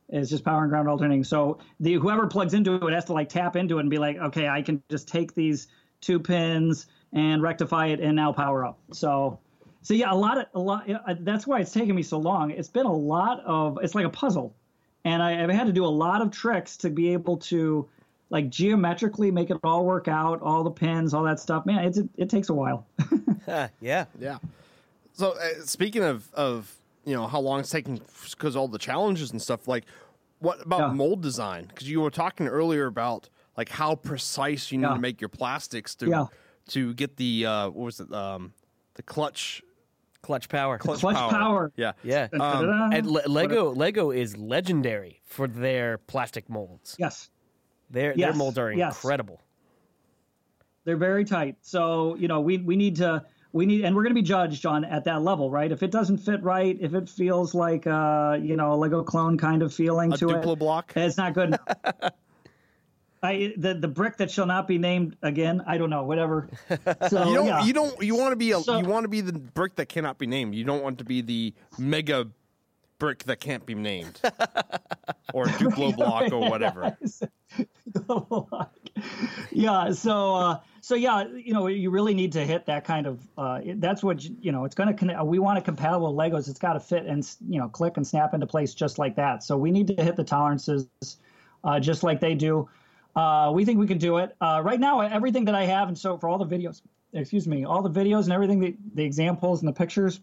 It's just power and ground alternating. So the whoever plugs into it has to like tap into it and be like, okay, I can just take these two pins and rectify it and now power up. So so yeah, a lot of a lot. That's why it's taken me so long. It's been a lot of. It's like a puzzle, and I, I've had to do a lot of tricks to be able to like geometrically make it all work out, all the pins, all that stuff. Man, it's, it, it takes a while. Ah, yeah. Yeah. So uh, speaking of of you know how long it's taking because all the challenges and stuff like what about Yeah. mold design because you were talking earlier about like how precise you need Yeah. to make your plastics to Yeah. to get the uh what was it um the clutch Clutch power. clutch, Clutch power. yeah Yeah. Da-da-da. And Le- Lego Lego is legendary for their plastic molds. Yes, Their their molds are yes. incredible. they're very tight. So you know, we we need to we need, and we're going to be judged on at that level, right? If it doesn't fit right, if it feels like uh you know a Lego clone kind of feeling a to it, Duplo block It's not good enough. I the the brick that shall not be named again. I don't know. Whatever. So you don't yeah. you don't you want to be a, So- you want to be the brick that cannot be named you don't want to be the mega brick that can't be named or Duplo block or whatever yeah. So uh, so yeah, you know, you really need to hit that kind of. Uh, that's what you know. It's going to connect. We want a compatible Legos. It's got to fit and you know click and snap into place just like that. So we need to hit the tolerances uh, just like they do. Uh, we think we can do it. Uh, right now, everything that I have, and so for all the videos, excuse me, all the videos and everything, the, the examples and the pictures,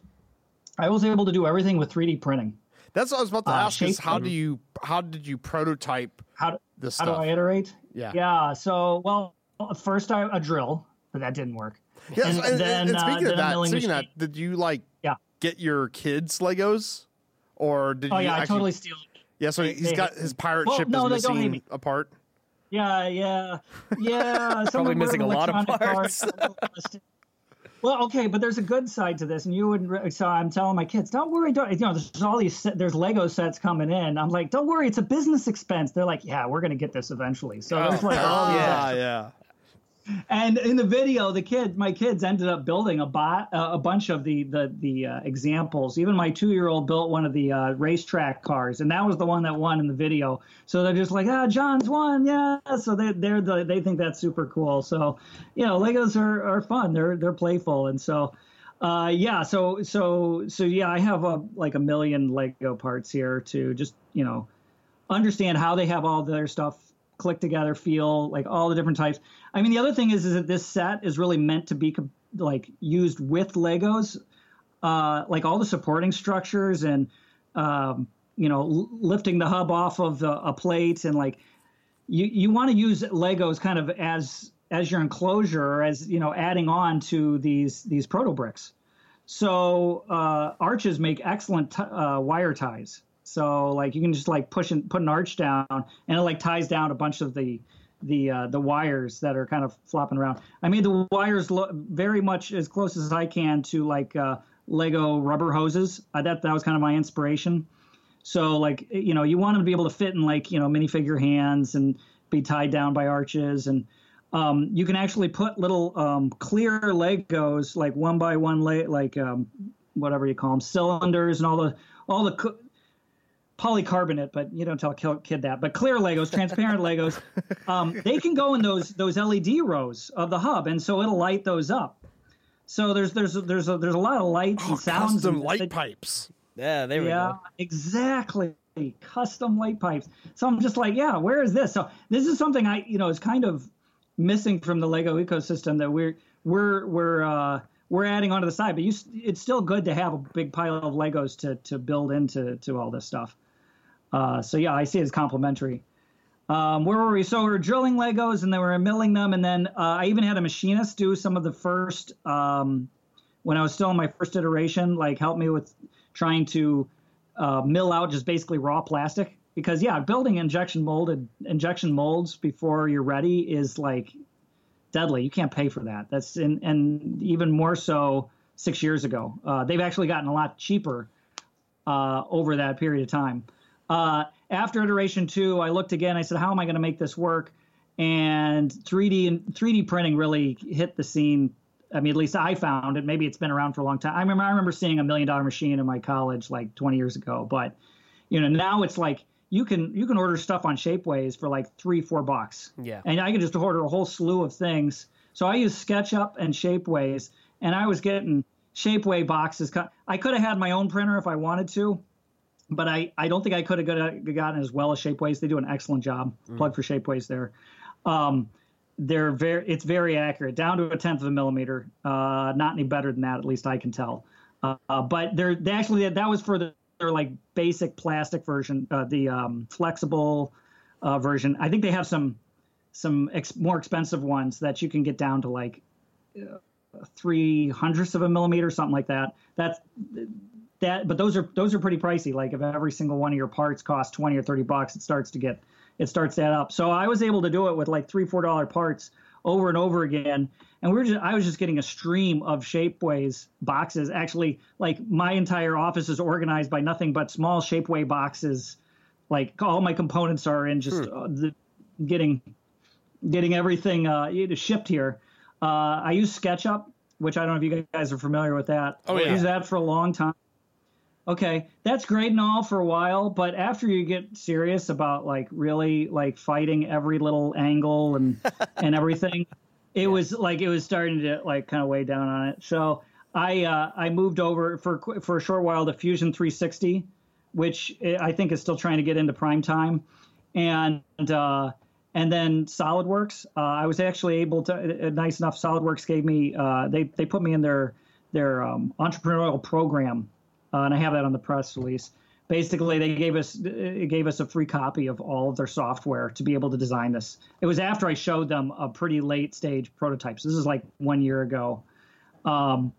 I was able to do everything with 3D printing. That's what I was about to Uh, ask. Is how do you how did you prototype How do, this how stuff? do I iterate? Yeah. Yeah. So, well, first I a drill, but that didn't work. Yes, and, and- then, and uh, speaking then of a that, milling speaking of machine. that, did you like Yeah. get your kids Legos, or did you Oh you? yeah, I totally steal. Yeah, so they- he's they- got his pirate Well, ship no, they is don't hate missing me. a part. Yeah, yeah, yeah. Some Probably missing a lot of electronic parts. are a little rusted. Well, okay, but there's a good side to this, and you would. re- So I'm telling my kids, don't worry. Don't you know? There's all these. There's Lego sets coming in. I'm like, don't worry, it's a business expense. They're like, yeah, we're gonna get this eventually. So there's like all these Ah, extra yeah. And in the video, the kid, my kids ended up building a bot, uh, a bunch of the the the uh, examples. Even my two year old built one of the uh, racetrack cars, and that was the one that won in the video. So they're just like, ah, John's won, yeah. So they they're the, they think that's super cool. So, you know, Legos are, are fun. They're they're playful, and so. Uh, yeah, so so so yeah, I have a like a million Lego parts here to just you know understand how they have all their stuff click together feel like all the different types. I mean the other thing is is that this set is really meant to be like used with legos uh, like all the supporting structures and um, you know lifting the hub off of the, a plate and like you you want to use legos kind of as as your enclosure as you know adding on to these these proto bricks. So uh, arches make excellent t- uh, wire ties so like you can just like push and put an arch down, and it like ties down a bunch of the the uh, the wires that are kind of flopping around. I made the wires look very much as close as I can to like uh, Lego rubber hoses. Uh, that that was kind of my inspiration. So like you know you want them to be able to fit in like you know minifigure hands and be tied down by arches and um, you can actually put little um, clear Legos like one by one like um, whatever you call them cylinders and all the all the polycarbonate, but you don't tell a kid that. But clear Legos, transparent Legos, um, they can go in those those LED rows of the hub, and so it'll light those up. So there's there's there's a, there's a lot of lights and oh, sounds. Custom and, light pipes. Yeah, there we yeah, go. exactly. Custom light pipes. So I'm just like, yeah, where is this? So this is something I you know is kind of missing from the Lego ecosystem that we're we're we're uh, we're adding onto the side, but you, it's still good to have a big pile of Legos to to build into to all this stuff. Uh, so yeah, I see it as complementary. Um, where were we? So we were drilling Legos and then we were milling them, and then uh, I even had a machinist do some of the first um, when I was still in my first iteration, like help me with trying to uh, mill out just basically raw plastic. Because yeah, building injection molded injection molds before you're ready is like deadly. You can't pay for that. That's in, and even more so six years ago. Uh, they've actually gotten a lot cheaper uh, over that period of time. Uh, after iteration two, I looked again. I said, "How am I going to make this work?" And 3D and 3D printing really hit the scene. I mean, at least I found it. Maybe it's been around for a long time. I remember I remember seeing a million dollar machine in my college like 20 years ago. But you know, now it's like you can you can order stuff on Shapeways for like three four bucks. Yeah. And I can just order a whole slew of things. So I use SketchUp and Shapeways, and I was getting Shapeway boxes. I could have had my own printer if I wanted to, but I, I don't think I could have gotten as well as Shapeways. They do an excellent job. Mm. Plug for Shapeways there. Um, they're very it's very accurate down to a tenth of a millimeter. Uh, not any better than that, at least I can tell. Uh, but they're they actually that was for the, their like basic plastic version, uh, the um, flexible uh, version. I think they have some some ex- more expensive ones that you can get down to like uh, three hundredths of a millimeter, something like that. That's that but those are those are pretty pricey. Like if every single one of your parts costs 20 or 30 bucks it starts to get it starts that up. So i was able to do it with like three four dollar parts over and over again. And we were just i was just getting a stream of shapeways boxes. Actually like my entire office is organized by nothing but small shapeway boxes. Like all my components are in just hmm. uh, the, getting getting everything uh, shipped here. Uh, i use sketchup which i don't know if you guys are familiar with that. Oh yeah. i use that for a long time okay, that's great and all for a while, but after you get serious about like really like fighting every little angle and and everything, it yeah. was like it was starting to like kind of weigh down on it. So I uh, I moved over for for a short while to Fusion 360, which I think is still trying to get into prime time, and uh, and then SolidWorks. Uh, I was actually able to. Uh, nice enough, SolidWorks gave me. Uh, they they put me in their their um, entrepreneurial program uh, and I have that on the press release. Basically, they gave us it gave us a free copy of all of their software to be able to design this. It was after I showed them a pretty late stage prototype. So This is like one year ago. Um,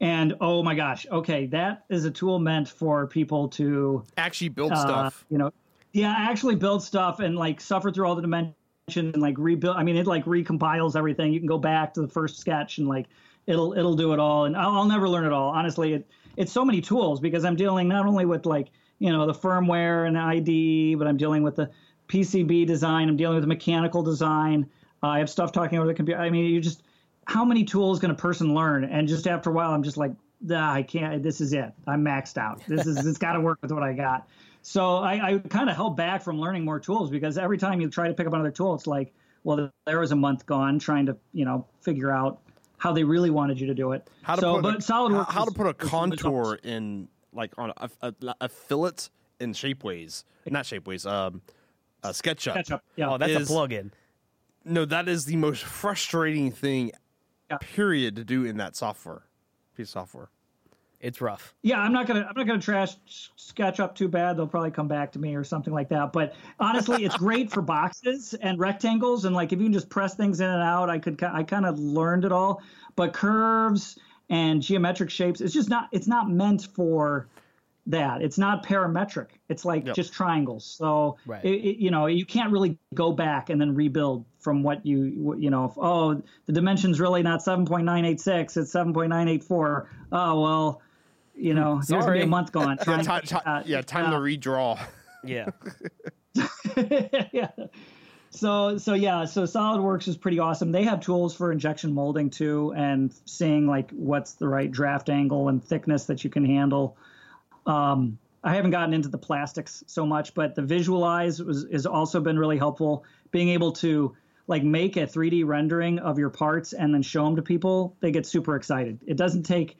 and oh my gosh, okay, that is a tool meant for people to actually build uh, stuff. You know, yeah, actually build stuff and like suffer through all the dimensions and like rebuild. I mean, it like recompiles everything. You can go back to the first sketch and like it'll it'll do it all. And I'll, I'll never learn it all. Honestly, it, it's so many tools because I'm dealing not only with like you know the firmware and ID, but I'm dealing with the PCB design. I'm dealing with the mechanical design. Uh, I have stuff talking over the computer. I mean, you just how many tools can a person learn? And just after a while, I'm just like, nah, I can't. This is it. I'm maxed out. This is it's got to work with what I got. So I, I kind of held back from learning more tools because every time you try to pick up another tool, it's like, well, there was a month gone trying to you know figure out how they really wanted you to do it. How to so, put but a, SolidWorks how, how to put a is- is contour in like on a, a, a fillet in Shapeways, not Shapeways, um, uh, SketchUp. SketchUp. Yeah. Oh, that's is- a plug-in. No, that is the most frustrating thing, Yeah. period, to do in that software piece of software. It's rough. Yeah, I'm not gonna I'm not gonna trash SketchUp too bad. They'll probably come back to me or something like that. But honestly, it's great for boxes and rectangles, and like if you can just press things in and out, I could I kind of learned it all. But curves and geometric shapes, it's just not it's not meant for that. It's not parametric. It's like Yep. just triangles. So Right. it, it- you know you can't really go back and then rebuild from what you you know. If, oh, the dimension's really not 7.986. It's 7.984. Oh well. You know, there's gonna Sorry. be a month gone. Yeah, trying ti- to- ti- uh, yeah, time to redraw. Yeah. yeah. So so yeah, so SolidWorks is pretty awesome. They have tools for injection molding too, and seeing like what's the right draft angle and thickness that you can handle. Um, I haven't gotten into the plastics so much, but the visualize was has also been really helpful. Being able to like make a 3D rendering of your parts and then show them to people, they get super excited. It doesn't take,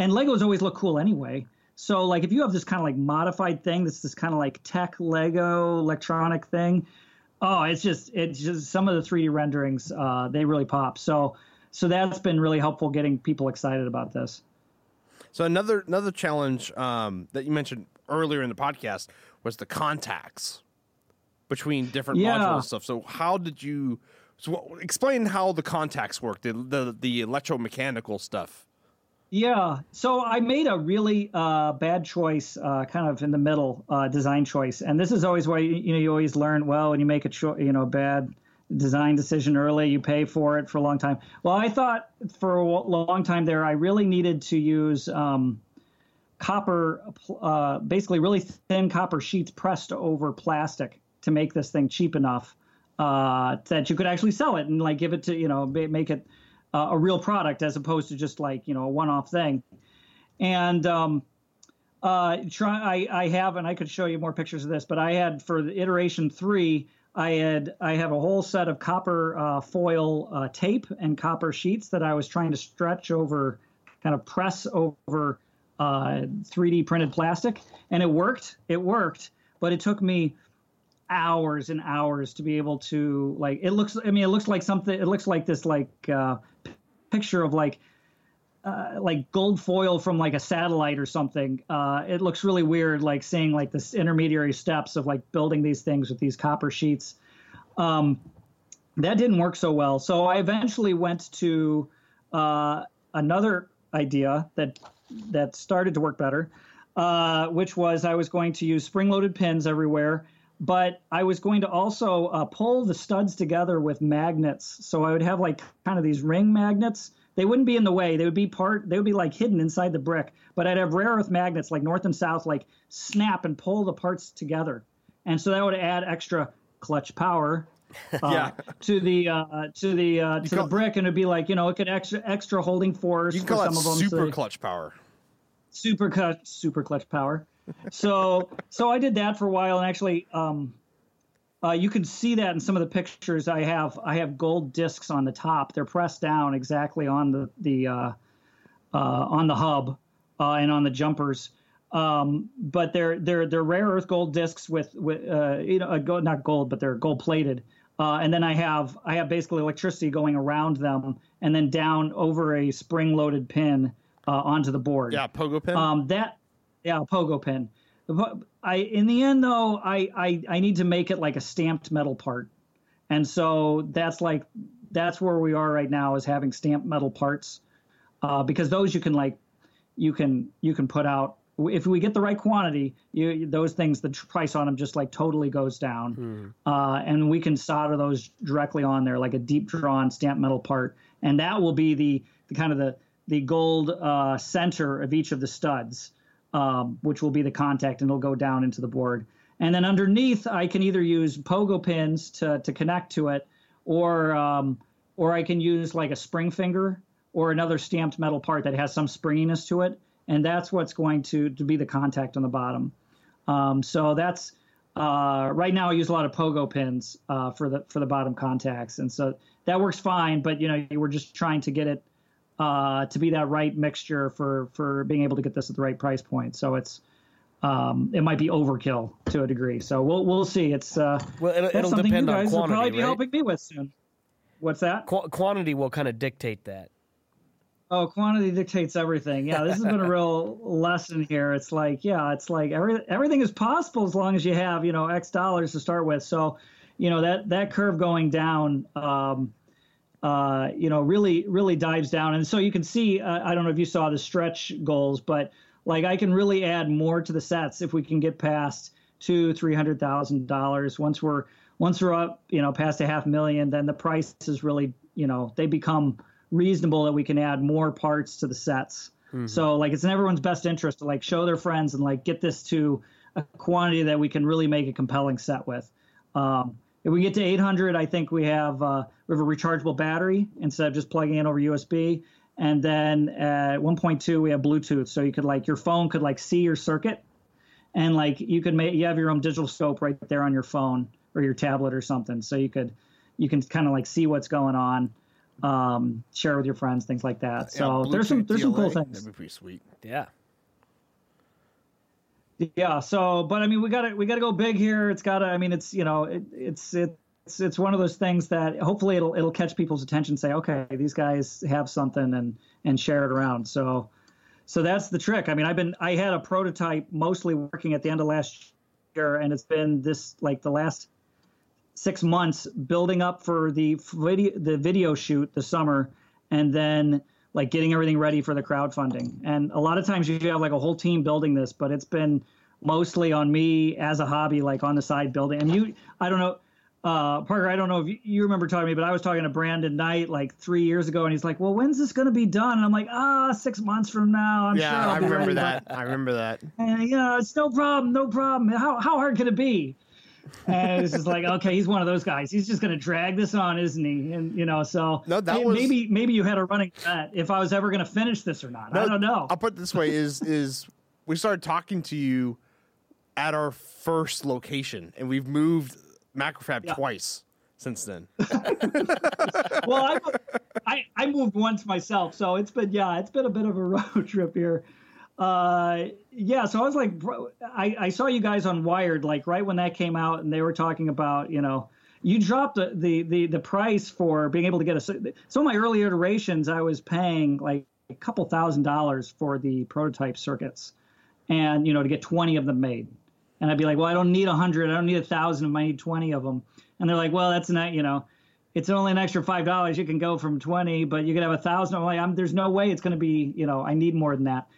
and Legos always look cool anyway. So like if you have this kind of like modified thing, that's this kind of like tech Lego electronic thing, oh, it's just it's just some of the 3D renderings uh, they really pop. So so that's been really helpful getting people excited about this. So another another challenge um, that you mentioned earlier in the podcast was the contacts between different Yeah. modules and stuff. So how did you? So explain how the contacts work, the the, the electromechanical stuff. Yeah. So I made a really uh, bad choice, uh, kind of in the middle uh, design choice, and this is always why you, know you always learn well when you make a cho- you know bad design decision early, you pay for it for a long time. Well, I thought for a long time there, I really needed to use um, copper, uh, basically really thin copper sheets pressed over plastic to make this thing cheap enough uh, that you could actually sell it and like give it to you know make it uh, a real product as opposed to just like you know a one-off thing. And um, uh, try I, I have and I could show you more pictures of this, but I had for the iteration three. I had I have a whole set of copper uh, foil uh, tape and copper sheets that I was trying to stretch over, kind of press over uh, 3D printed plastic, and it worked. It worked, but it took me hours and hours to be able to like. It looks. I mean, it looks like something. It looks like this like uh, p- picture of like uh, like gold foil from like a satellite or something. Uh, it looks really weird, like seeing like this intermediary steps of like building these things with these copper sheets. Um, that didn't work so well. So I eventually went to uh, another idea that that started to work better, uh, which was I was going to use spring-loaded pins everywhere, but I was going to also uh, pull the studs together with magnets. So I would have like kind of these ring magnets. They wouldn't be in the way. They would be part. They would be like hidden inside the brick. But I'd have rare earth magnets like north and south, like snap and pull the parts together, and so that would add extra clutch power uh, Yeah. to the uh, to the uh, to call- the brick, and it'd be like you know it could extra extra holding force You for call some that of them. so super they- clutch power. super cut super clutch power. So so I did that for a while, and actually, um, uh, you can see that in some of the pictures I have. I have gold discs on the top. They're pressed down exactly on the the uh, uh, on the hub uh, and on the jumpers. Um, but they're they're they're rare earth gold discs with with uh, you know uh, gold, not gold, but they're gold plated. Uh, and then I have I have basically electricity going around them, and then down over a spring loaded pin uh, onto the board. Yeah, pogo pin. Um, that, yeah, pogo pin. But I, in the end, though, I, I, I need to make it like a stamped metal part, and so that's like that's where we are right now is having stamped metal parts, uh, because those you can like, you can you can put out. If we get the right quantity, you, those things the price on them just like totally goes down, uh, and we can solder those directly on there like a deep drawn stamped metal part, and that will be the, the kind of the the gold uh, center of each of the studs, um, which will be the contact, and it'll go down into the board. And then underneath, I can either use pogo pins to to connect to it, or um, or I can use like a spring finger or another stamped metal part that has some springiness to it, and that's what's going to to be the contact on the bottom. Um, so that's uh, right now I use a lot of pogo pins uh, for the for the bottom contacts, and so that works fine. But you know, we're just trying to get it uh, to be that right mixture for for being able to get this at the right price point. So it's um, it might be overkill to a degree. So we'll we'll see. It's uh, well, it'll, it'll depend on quantity. Will probably be right? helping me with soon. What's that? Qu- quantity will kind of dictate that. Oh, quantity dictates everything. Yeah, this has been a real lesson here. It's like, yeah, it's like every, everything is possible as long as you have, you know, X dollars to start with. So, you know, that that curve going down, um, uh, you know, really really dives down. And so you can see, uh, I don't know if you saw the stretch goals, but like I can really add more to the sets if we can get past two, three hundred thousand dollars. Once we're once we're up, you know, past a half million, then the prices really, you know, they become reasonable that we can add more parts to the sets. Mm-hmm. So like it's in everyone's best interest to like show their friends and like get this to a quantity that we can really make a compelling set with. Um, if we get to 800, I think we have uh, we have a rechargeable battery instead of just plugging in over USB. And then at 1.2 we have Bluetooth, so you could like your phone could like see your circuit, and like you could make you have your own digital scope right there on your phone or your tablet or something, so you could you can kind of like see what's going on um, share with your friends, things like that. So yeah, there's some there's some cool things. That'd be pretty sweet. Yeah. Yeah. So, but I mean, we got to we got to go big here. It's got to. I mean, it's you know, it, it's it's it's one of those things that hopefully it'll it'll catch people's attention. Say, okay, these guys have something, and and share it around. So, so that's the trick. I mean, I've been I had a prototype mostly working at the end of last year, and it's been this like the last six months building up for the video the video shoot this summer, and then like getting everything ready for the crowdfunding. And a lot of times you have like a whole team building this, but it's been mostly on me as a hobby, like on the side building. And you, I don't know, uh, Parker, I don't know if you, you, remember talking to me, but I was talking to Brandon Knight like three years ago, and he's like, "Well, when's this going to be done?" And I'm like, "Ah, six months from now, I'm yeah, sure." I remember that. I remember that. And you know, it's no problem, no problem. How how hard can it be? and it's just like, okay, he's one of those guys. He's just going to drag this on, isn't he? And you know, so no, that was... maybe maybe you had a running bet if I was ever going to finish this or not. No, I don't know. I'll put it this way: is is we started talking to you at our first location, and we've moved Macrofab yeah. twice since then. well, I, I I moved once myself, so it's been yeah, it's been a bit of a road trip here uh, yeah, so I was like, I, I saw you guys on Wired, like right when that came out, and they were talking about, you know, you dropped the, the, the, the price for being able to get a. Some of my early iterations, I was paying like a couple thousand dollars for the prototype circuits, and you know, to get 20 of them made. And I'd be like, well, I don't need a hundred, I don't need a thousand of them, I need 20 of them. And they're like, well, that's not, you know, it's only an extra five dollars. You can go from 20, but you could have a thousand. I'm like, I'm, there's no way it's going to be, you know, I need more than that.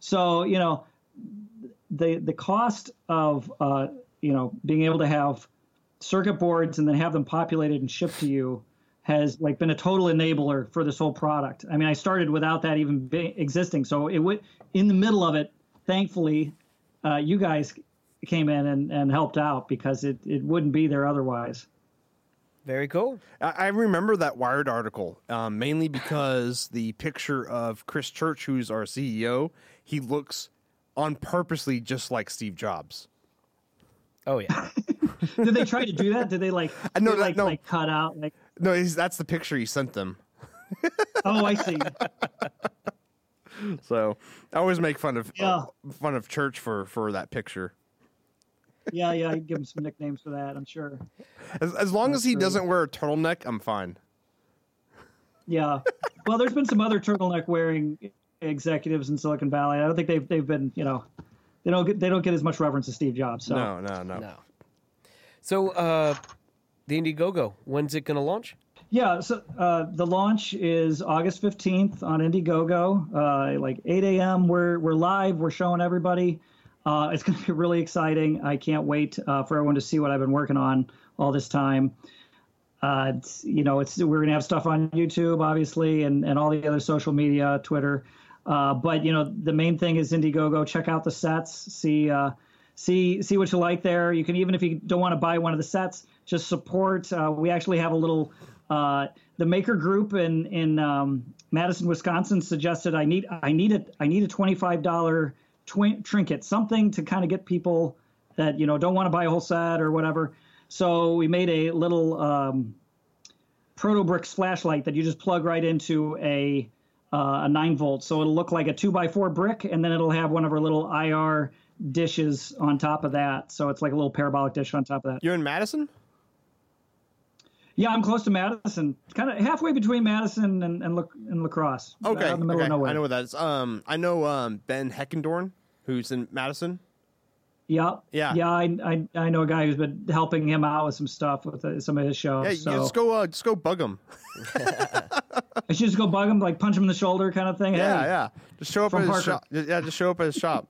So you know, the the cost of uh, you know being able to have circuit boards and then have them populated and shipped to you has like been a total enabler for this whole product. I mean, I started without that even be- existing. So it would in the middle of it, thankfully, uh, you guys came in and, and helped out because it, it wouldn't be there otherwise. Very cool. I remember that Wired article um, mainly because the picture of Chris Church, who's our CEO, he looks on purposely just like Steve Jobs. Oh yeah. Did they try to do that? Did they like? I know that, like, no. like cut out like. No, that's the picture he sent them. oh, I see. so I always make fun of yeah. uh, fun of Church for for that picture yeah, yeah, I give him some nicknames for that. I'm sure. As as long That's as he true. doesn't wear a turtleneck, I'm fine. Yeah. Well, there's been some other turtleneck wearing executives in Silicon Valley. I don't think they've they've been you know they don't get they don't get as much reverence as Steve Jobs. So. No, no, no, no. So uh, the Indiegogo, when's it going to launch? Yeah, so uh, the launch is August 15th on Indiegogo, uh, like 8 a.m. We're we're live. We're showing everybody. Uh, it's going to be really exciting. I can't wait uh, for everyone to see what I've been working on all this time. Uh, you know, it's we're going to have stuff on YouTube, obviously, and, and all the other social media, Twitter. Uh, but you know, the main thing is Indiegogo. Check out the sets. See uh, see see what you like there. You can even if you don't want to buy one of the sets, just support. Uh, we actually have a little uh, the maker group in in um, Madison, Wisconsin suggested I need I need a I need a twenty five dollar twi- trinket, something to kind of get people that you know don't want to buy a whole set or whatever. So we made a little um, proto flashlight that you just plug right into a uh, a nine volt. So it'll look like a two by four brick, and then it'll have one of our little IR dishes on top of that. So it's like a little parabolic dish on top of that. You're in Madison. Yeah, I'm close to Madison, kind of halfway between Madison and and, La, and La Crosse. Okay, in the middle okay. of nowhere. I know what that is. Um, I know um Ben Heckendorn, who's in Madison. Yeah, Yeah. yeah. I, I I know a guy who's been helping him out with some stuff with uh, some of his shows. Yeah, so you just go, uh, just go bug him. I should just go bug him, like punch him in the shoulder, kind of thing. Yeah, Hey, yeah. Just show up From at his Parker. shop. Yeah, just show up at his shop.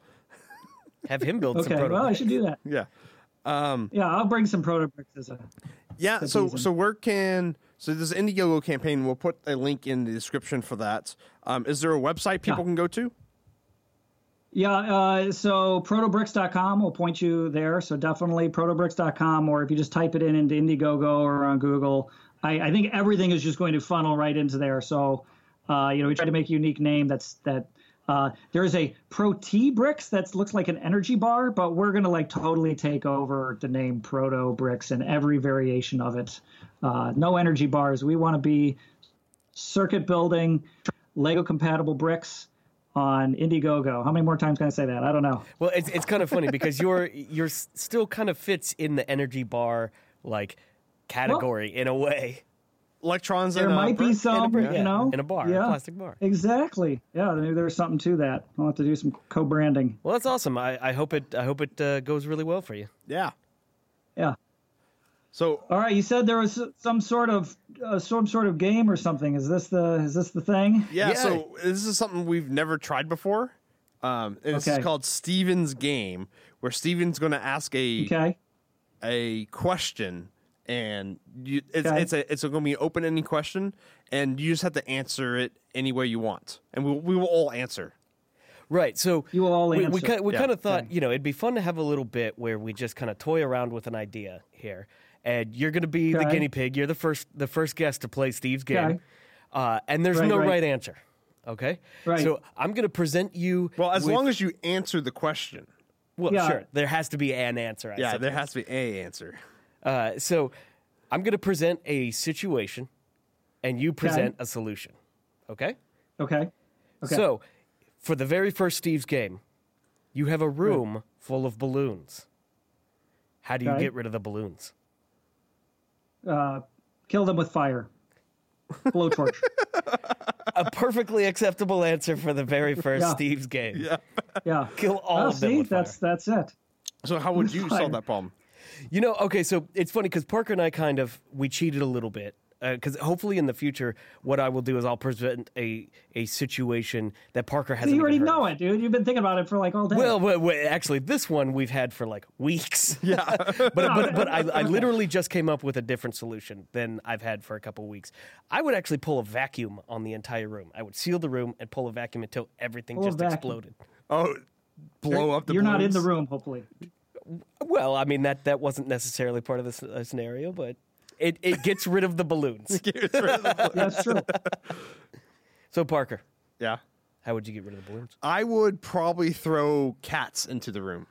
Have him build some Okay, well, I should do that. Yeah. Um, Yeah, I'll bring some proto bricks as a. yeah. So, easy. so where can so this Indiegogo campaign? We'll put a link in the description for that. Um, is there a website people Yeah. can go to? Yeah, uh, so protobricks.com will point you there. So definitely protobricks.com, or if you just type it in into Indiegogo or on Google, I, I think everything is just going to funnel right into there. So, uh, you know, we try to make a unique name that's that. Uh, there is a Pro T Bricks that looks like an energy bar, but we're going to like totally take over the name Proto Bricks and every variation of it. Uh, no energy bars. We want to be circuit building, Lego compatible bricks on Indiegogo. How many more times can I say that? I don't know. Well, it's it's kind of funny because you're you're still kind of fits in the energy bar like category in a way. Electrons. There and, might be some, brick, yeah, you know, in a bar, a yeah, plastic bar. Exactly. Yeah, maybe there's something to that. I'll have to do some co-branding. Well, that's awesome. I, I hope it I hope it uh, goes really well for you. Yeah. Yeah. So All right. You said there was some sort of uh, some sort of game or something. Is this the is this the thing? yeah, Yeah. So this is something we've never tried before. Um, and this is called Steven's Game, where Steven's going to ask a Okay. a question, and you, it's Okay. it's a it's going to be an open ending question, and you just have to answer it any way you want, and we we will all answer. Right. So You will all we, we, answer. kind, we Yeah. kind of thought, Okay. you know, it'd be fun to have a little bit where we just kind of toy around with an idea here. And you're going to be the guinea pig. You're the first the first guest to play Steve's game. Okay. Uh, and there's Right, no right. right answer. Okay? Right. So I'm going to present you. Well, as with- long as you answer the question. Well, Yeah. sure. There has to be an answer. I Yeah, suppose. there has to be a answer. Uh, so I'm going to present a situation and you present a solution. Okay? Okay. Okay. So, for the very first Steve's game, you have a room full of balloons. How do you Okay. get rid of the balloons? uh, kill them with fire. Blowtorch. A perfectly acceptable answer for the very first Yeah. Steve's game. Yeah. Yeah. Kill all Oh, of them see, with fire. that's that's it. So how would you solve that problem? You know, okay, so it's funny because Parker and I kind of we cheated a little bit uh, because hopefully in the future, what I will do is I'll present a a situation that Parker hasn't. you already heard know it, dude. You've been thinking about it for like all day. Well, well, well, actually, this one we've had for like weeks. Yeah, but but but I, I literally just came up with a different solution than I've had for a couple weeks. I would actually pull a vacuum on the entire room. I would seal the room and pull a vacuum until everything Pull just exploded. Oh, blow up the You're not in the room, hopefully. Well, I mean that that wasn't necessarily part of the uh, scenario, but it it gets rid of the balloons. That's true. So Parker, Yeah. how would you get rid of the balloons? I would probably throw cats into the room.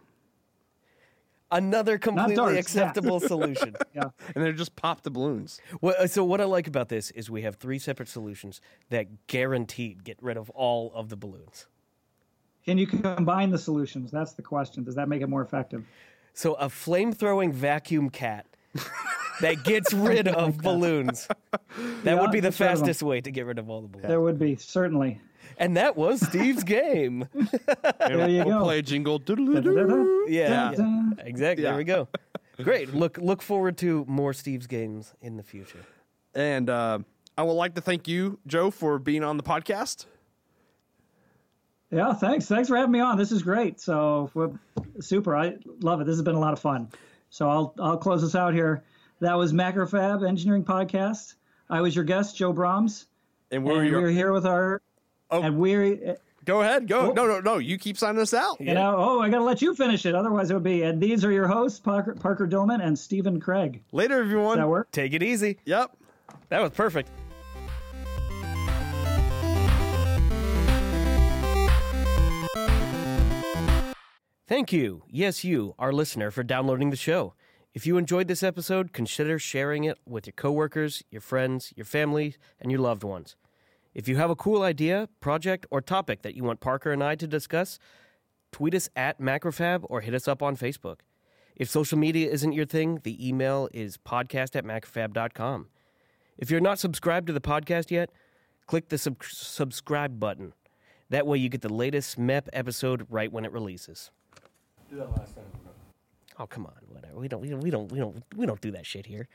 Another completely darts, yeah. acceptable solution. Yeah. And then just pop the balloons. Well, uh, so what I like about this is we have three separate solutions that guaranteed get rid of all of the balloons. Can you combine the solutions? That's the question. Does that make it more effective? So a flame-throwing vacuum cat that gets rid of balloons. That Yeah, would be the gets rid of 'em. fastest way to get rid of all the balloons. There would be certainly. And that was Steve's game. There you we'll go. play a jingle. Doodle-doo. Yeah, Dun, dun. exactly. Yeah. There we go. Great. Look look forward to more Steve's games in the future. And uh, I would like to thank you, Joe, for being on the podcast. Yeah, thanks. Thanks for having me on. This is great. So super. I love it. This has been a lot of fun. So I'll I'll close this out here. That was Macrofab Engineering Podcast. I was your guest, Joe Broms, And we're and your, we're here with our Oh. and we're eh, Go ahead. Go. Oh. No, no, no. You keep signing us out. You yeah. know, oh, I got to let you finish it. Otherwise, it would be. And these are your hosts, Parker, Parker Dillman and Stephen Craig. Later, everyone. Does that work? Take it easy. Yep. That was perfect. Thank you, yes, you, our listener, for downloading the show. If you enjoyed this episode, consider sharing it with your coworkers, your friends, your family, and your loved ones. If you have a cool idea, project, or topic that you want Parker and I to discuss, tweet us at Macrofab or hit us up on Facebook. If social media isn't your thing, the email is podcast at macrofab.com. If you're not subscribed to the podcast yet, click the sub- subscribe button. That way you get the latest MEP episode right when it releases. Do that last time. Oh come on, whatever. We don't we don't we don't we don't we don't do that shit here.